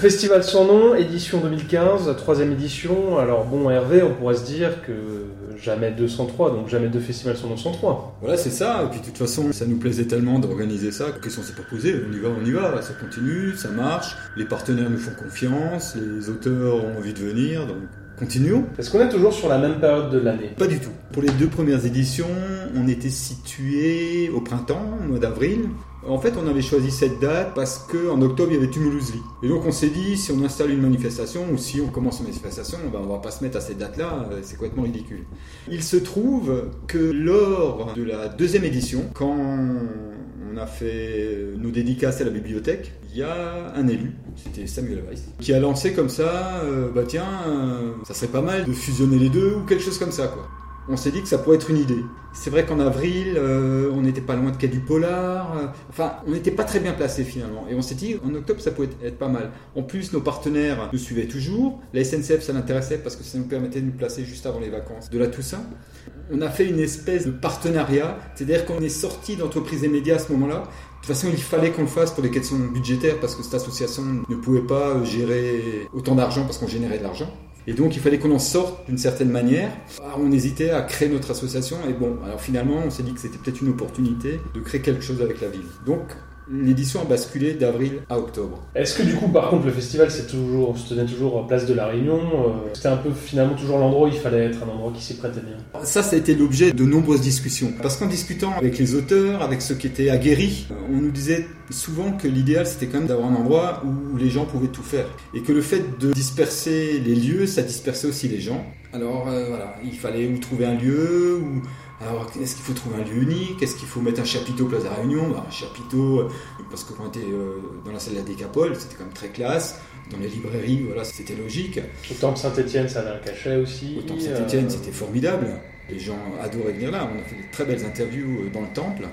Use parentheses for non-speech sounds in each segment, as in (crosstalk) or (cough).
Festival sans nom, édition 2015, troisième édition. Alors bon, Hervé, on pourrait se dire que jamais 203, donc jamais deux festivals sans nom 103. Voilà, c'est ça. Et puis de toute façon, ça nous plaisait tellement d'organiser ça. Qu'est-ce qu'on s'est pas posé On y va, on y va. Ça continue, ça marche. Les partenaires nous font confiance, les auteurs ont envie de venir, donc continuons. Est-ce qu'on est toujours sur la même période de l'année? Pas du tout. Pour les deux premières éditions, on était situé au printemps, au mois d'avril. En fait, on avait choisi cette date parce qu'en octobre, il y avait Tumuluzli. Et donc, on s'est dit, si on installe une manifestation ou si on commence une manifestation, ben, on va pas se mettre à cette date-là, euh, c'est complètement ridicule. Il se trouve que lors de la deuxième édition, quand on a fait nos dédicaces à la bibliothèque, il y a un élu, c'était Samuel Weiss, qui a lancé comme ça, euh, bah tiens, euh, ça serait pas mal de fusionner les deux ou quelque chose comme ça, quoi on s'est dit que ça pourrait être une idée. C'est vrai qu'en avril, euh, on n'était pas loin de Quai du Polar. Euh, enfin, on n'était pas très bien placé finalement. Et on s'est dit, en octobre, ça pourrait être pas mal. En plus, nos partenaires nous suivaient toujours. La SNCF, ça l'intéressait parce que ça nous permettait de nous placer juste avant les vacances de la Toussaint. On a fait une espèce de partenariat. C'est-à-dire qu'on est sorti d'entreprise et médias à ce moment-là. De toute façon, il fallait qu'on le fasse pour des questions budgétaires parce que cette association ne pouvait pas gérer autant d'argent parce qu'on générait de l'argent. Et donc il fallait qu'on en sorte d'une certaine manière. Ah, on hésitait à créer notre association et bon, alors finalement on s'est dit que c'était peut-être une opportunité de créer quelque chose avec la ville. Donc l'édition a basculé d'avril à octobre. Est-ce que du coup, par contre, le festival c'est toujours, se tenait toujours place de la Réunion euh, C'était un peu finalement toujours l'endroit où il fallait être, un endroit qui s'y prêtait bien? Ça, ça a été l'objet de nombreuses discussions. Parce qu'en discutant avec les auteurs, avec ceux qui étaient aguerris, on nous disait souvent que l'idéal c'était quand même d'avoir un endroit où les gens pouvaient tout faire. Et que le fait de disperser les lieux, ça dispersait aussi les gens. Alors euh, voilà, il fallait ou trouver un lieu, ou alors, est-ce qu'il faut trouver un lieu unique? Est-ce qu'il faut mettre un chapiteau place de la Réunion? Bah, Un chapiteau, euh, parce que quand on était euh, dans la salle de la Décapole, c'était quand même très classe. Dans les librairies, voilà, c'était logique. Au Temple Saint-Etienne, ça avait un cachet aussi. Au Temple Saint-Etienne, c'était formidable. Les gens adoraient venir là. On a fait de très belles interviews dans le temple.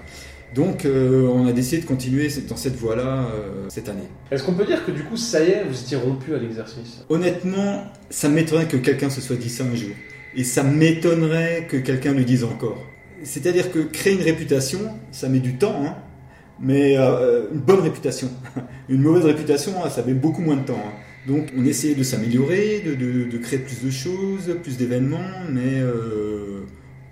Donc on a décidé de continuer dans cette voie-là cette année. Est-ce qu'on peut dire que du coup, ça y est, vous étiez rompu à l'exercice? Honnêtement, ça m'étonnerait que quelqu'un se soit dit ça un jour. Et ça m'étonnerait que quelqu'un le dise encore. C'est-à-dire que créer une réputation, ça met du temps, hein, mais euh, une bonne réputation. (laughs) une mauvaise réputation, ça met beaucoup moins de temps. Hein. Donc on essayait de s'améliorer, de, créer plus de choses, plus d'événements, mais euh,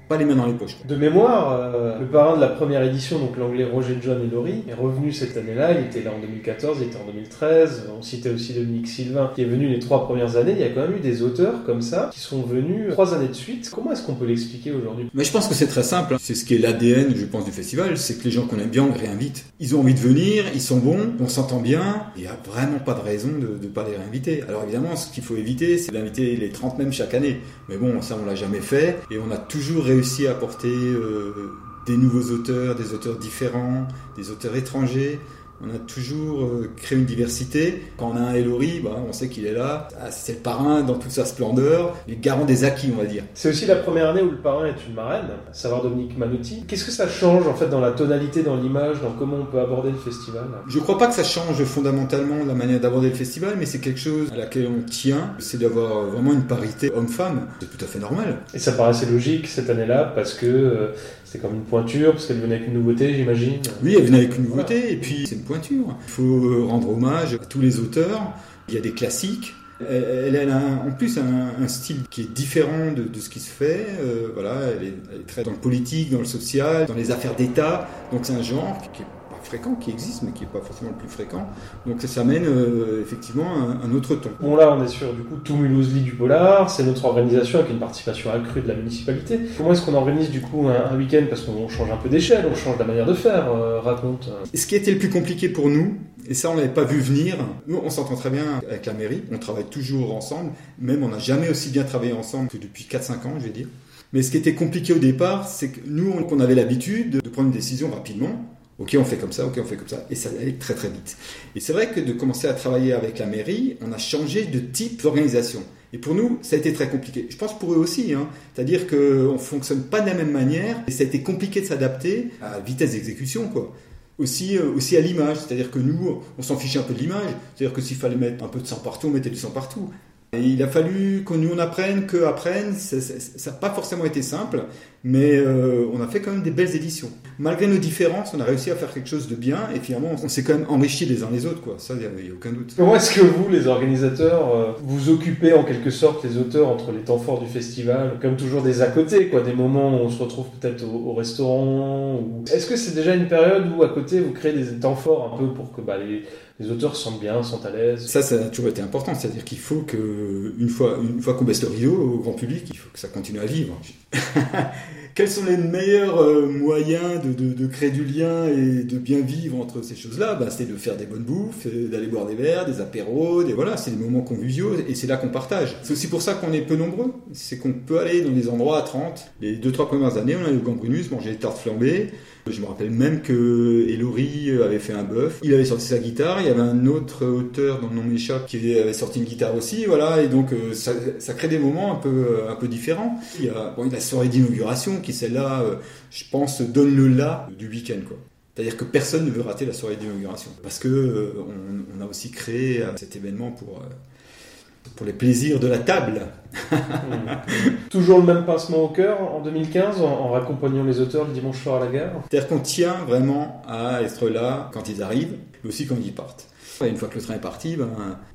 pas les mains dans les poches. De mémoire, euh, le parrain de la première édition, donc l'anglais Roger John et Laurie, est revenu cette année-là. Il était là en 2014, il était en 2013. On citait aussi Dominique Sylvain, qui est venu les trois premières années. Il y a quand même eu des auteurs comme ça qui sont venus trois années de suite. Comment est-ce qu'on peut l'expliquer aujourd'hui? Mais je pense que c'est très simple. Hein. C'est ce qui est l'ADN, je pense, du festival. C'est que les gens qu'on aime bien, on les réinvite. Ils ont envie de venir, ils sont bons, on s'entend bien. Il n'y a vraiment pas de raison de ne pas les réinviter. Alors évidemment, ce qu'il faut éviter, c'est d'inviter les 30 mêmes chaque année. Mais bon, ça, on l'a jamais fait. Et on a toujours réussi à apporter euh, des nouveaux auteurs, des auteurs différents, des auteurs étrangers. On a toujours euh, créé une diversité. Quand on a un Elori, bah, on sait qu'il est là. Ah, c'est le parrain dans toute sa splendeur, les garant des acquis, on va dire. C'est aussi la première année où le parrain est une marraine, savoir Dominique Manotti. Qu'est-ce que ça change en fait dans la tonalité, dans l'image, dans comment on peut aborder le festival? Je crois pas que ça change fondamentalement la manière d'aborder le festival, mais c'est quelque chose à laquelle on tient, c'est d'avoir vraiment une parité homme-femme. C'est tout à fait normal. Et ça paraissait logique cette année-là parce que euh, c'est comme une pointure, parce qu'elle venait avec une nouveauté, j'imagine. Oui, elle venait avec une nouveauté, et puis c'est une pointure. Il faut rendre hommage à tous les auteurs. Il y a des classiques. Elle, a en plus un, style qui est différent de, ce qui se fait. Euh, voilà, elle est, elle est, très dans le politique, dans le social, dans les affaires d'État. Donc c'est un genre qui est fréquent, qui existe, mais qui n'est pas forcément le plus fréquent. Donc ça, amène euh, effectivement un, autre ton. Bon là, on est sur du coup tout Mulhouse du Polar, c'est notre organisation avec une participation accrue de la municipalité. Comment est-ce qu'on organise du coup un, week-end? Parce qu'on change un peu d'échelle, on change la manière de faire, euh, raconte. Ce qui été le plus compliqué pour nous, Et ça, on l'avait pas vu venir. Nous, on s'entend très bien avec la mairie. On travaille toujours ensemble. Même, on n'a jamais aussi bien travaillé ensemble que depuis 4-5 ans, je vais dire. Mais ce qui était compliqué au départ, c'est que nous, on avait l'habitude de prendre une décision rapidement. Ok, on fait comme ça, ok, on fait comme ça. Et ça allait très très vite. Et c'est vrai que de commencer à travailler avec la mairie, on a changé de type d'organisation. Et pour nous, ça a été très compliqué. Je pense pour eux aussi. Hein. C'est-à-dire qu'on ne fonctionne pas de la même manière. Et ça a été compliqué de s'adapter à la vitesse d'exécution. quoi aussi, euh, aussi à l'image. C'est-à-dire que nous, on s'en fichait un peu de l'image. C'est-à-dire que s'il fallait mettre un peu de sang partout, on mettait du sang partout. Il a fallu que nous apprenne, qu'eux apprennent. Ça n'a pas forcément été simple, mais euh, on a fait quand même des belles éditions. Malgré nos différences, on a réussi à faire quelque chose de bien, et finalement, on s'est quand même enrichi les uns les autres, quoi. Ça, il n'y a, aucun doute. Comment est-ce que vous, les organisateurs, euh, vous occupez en quelque sorte les auteurs entre les temps forts du festival, comme toujours des à côté, quoi, des moments où on se retrouve peut-être au, restaurant ou... Est-ce que c'est déjà une période où à côté vous créez des temps forts un peu pour que bah, les, les auteurs se sentent bien, sont à l'aise Ça, ça a toujours été important, c'est-à-dire qu'il faut que une fois, une fois qu'on baisse le rideau au grand public, il faut que ça continue à vivre. (laughs) quels sont les meilleurs euh, moyens de, créer du lien et de bien vivre entre ces choses-là? Bah, C'est de faire des bonnes bouffes, euh, d'aller boire des verres, des apéros, des, voilà, c'est des moments conviviaux et c'est là qu'on partage. C'est aussi pour ça qu'on est peu nombreux, c'est qu'on peut aller dans des endroits à 30. Les deux, trois premières années, on allait au Gambrinus manger des tartes flambées, je me rappelle même que Elori avait fait un bœuf. Il avait sorti sa guitare. Il y avait un autre auteur dont le nom m'échappe qui avait sorti une guitare aussi. Voilà. Et donc, euh, ça, ça, crée des moments un peu, euh, un peu différents. Il y a, bon, la soirée d'inauguration qui, celle-là, euh, je pense, donne le là du week-end, quoi. C'est-à-dire que personne ne veut rater la soirée d'inauguration. Parce que on, a aussi créé cet événement pour, pour les plaisirs de la table. (laughs) Toujours le même pincement au cœur en 2015 en, raccompagnant les auteurs le dimanche soir à la gare C'est-à-dire qu'on tient vraiment à être là quand ils arrivent, mais aussi quand ils partent. une fois que le train est parti, ben,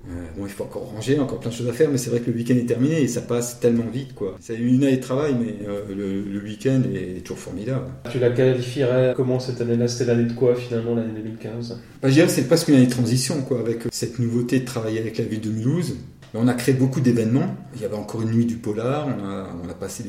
euh, bon, il faut encore ranger, encore plein de choses à faire, mais c'est vrai que le week-end est terminé et ça passe tellement vite. quoi. C'est une année de travail, mais euh, le, week-end est toujours formidable. Tu la qualifierais comment cette année-là? C'était l'année de quoi finalement, l'année 2015 ben, Je dirais que c'est presque une année de transition, quoi, avec cette nouveauté de travailler avec la ville de Mulhouse. On a créé beaucoup d'événements. Il y avait encore une nuit du polar. On a, passé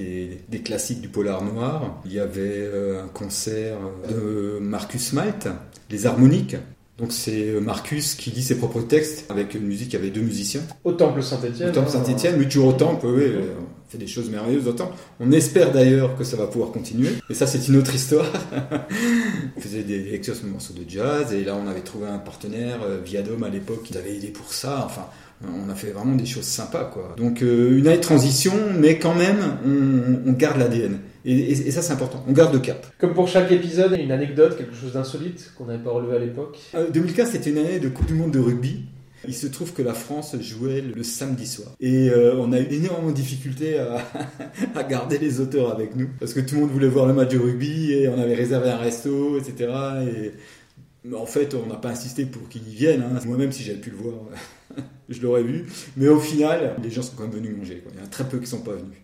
des, classiques du polar noir. Il y avait euh, un concert de Marcus Malte, les harmoniques. Donc c'est euh, Marcus qui lit ses propres textes avec une musique, avait deux musiciens. Au Temple Saint-Étienne. Au Temple hein. Saint-Étienne, mais toujours au Temple, oui, on fait des choses merveilleuses au Temple. On espère d'ailleurs que ça va pouvoir continuer. Et ça, c'est une autre histoire. (laughs) on faisait des lectures sur des morceaux de jazz, et là, on avait trouvé un partenaire, euh, Viadome à l'époque, qui avait aidé pour ça. Enfin, on a fait vraiment des choses sympas, quoi. Donc euh, une année de transition, mais quand même, on, garde l'ADN. Et, ça, c'est important. On garde le cap. Comme pour chaque épisode, une anecdote, quelque chose d'insolite qu'on n'avait pas relevé à l'époque. 2015, euh, c'était une année de Coupe du Monde de rugby. Il se trouve que la France jouait le samedi soir. Et euh, on a eu énormément de difficultés à, (laughs) à, garder les auteurs avec nous. Parce que tout le monde voulait voir le match de rugby et on avait réservé un resto, etc. Et en fait, on n'a pas insisté pour qu'ils viennent. Hein. Moi-même, si j'avais pu le voir, (laughs) je l'aurais vu. Mais au final, les gens sont quand même venus manger. Il y en a très peu qui ne sont pas venus.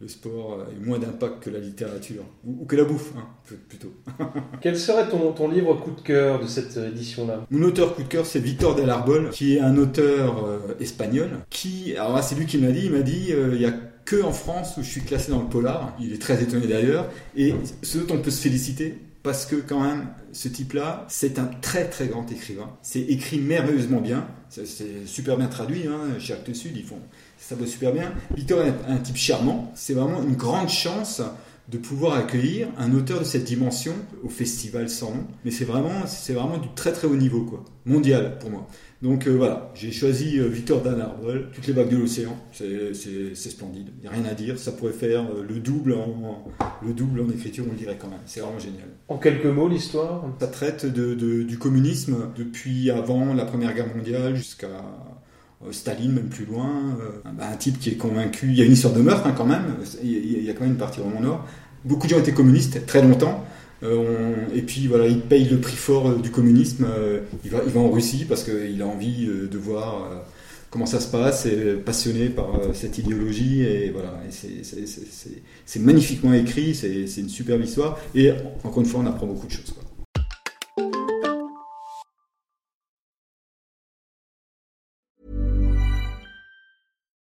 Le sport a eu moins d'impact que la littérature, ou, que la bouffe, hein, plutôt. (laughs) Quel serait ton, ton, livre coup de cœur de cette édition-là? Mon auteur coup de cœur, c'est Victor Del Arbol, qui est un auteur euh, espagnol. Qui, alors là, c'est lui qui m'a dit, il m'a dit, euh, il y a que en France où je suis classé dans le polar. Il est très étonné d'ailleurs. Et ce dont on peut se féliciter, parce que quand même, ce type-là, c'est un très très grand écrivain. C'est écrit merveilleusement bien, c'est super bien traduit, hein, chez Actes ils font, ça va super bien. Victor est un type charmant, c'est vraiment une grande chance de pouvoir accueillir un auteur de cette dimension au festival sans nom. Mais c'est vraiment, c'est vraiment du très très haut niveau, quoi. Mondial pour moi. Donc euh, voilà, j'ai choisi euh, Victor Dan Arbol, toutes les vagues de l'océan. C'est splendide. Il n'y a rien à dire. Ça pourrait faire euh, le double en, le double en écriture, on le dirait quand même. C'est vraiment génial. En quelques mots, l'histoire? Ça traite de, du communisme depuis avant la Première Guerre mondiale jusqu'à Staline, même plus loin, bah, un type qui est convaincu. Il y a une histoire de meurtre hein, quand même, il y a quand même une partie vraiment nord. Beaucoup de gens étaient communistes très longtemps. Euh, et puis voilà, il paye le prix fort euh, du communisme. Euh, il, va, en Russie parce qu'il a envie de voir comment ça se passe, est passionné par cette idéologie et voilà, c'est magnifiquement écrit, c'est une superbe histoire et encore une fois on apprend beaucoup de choses.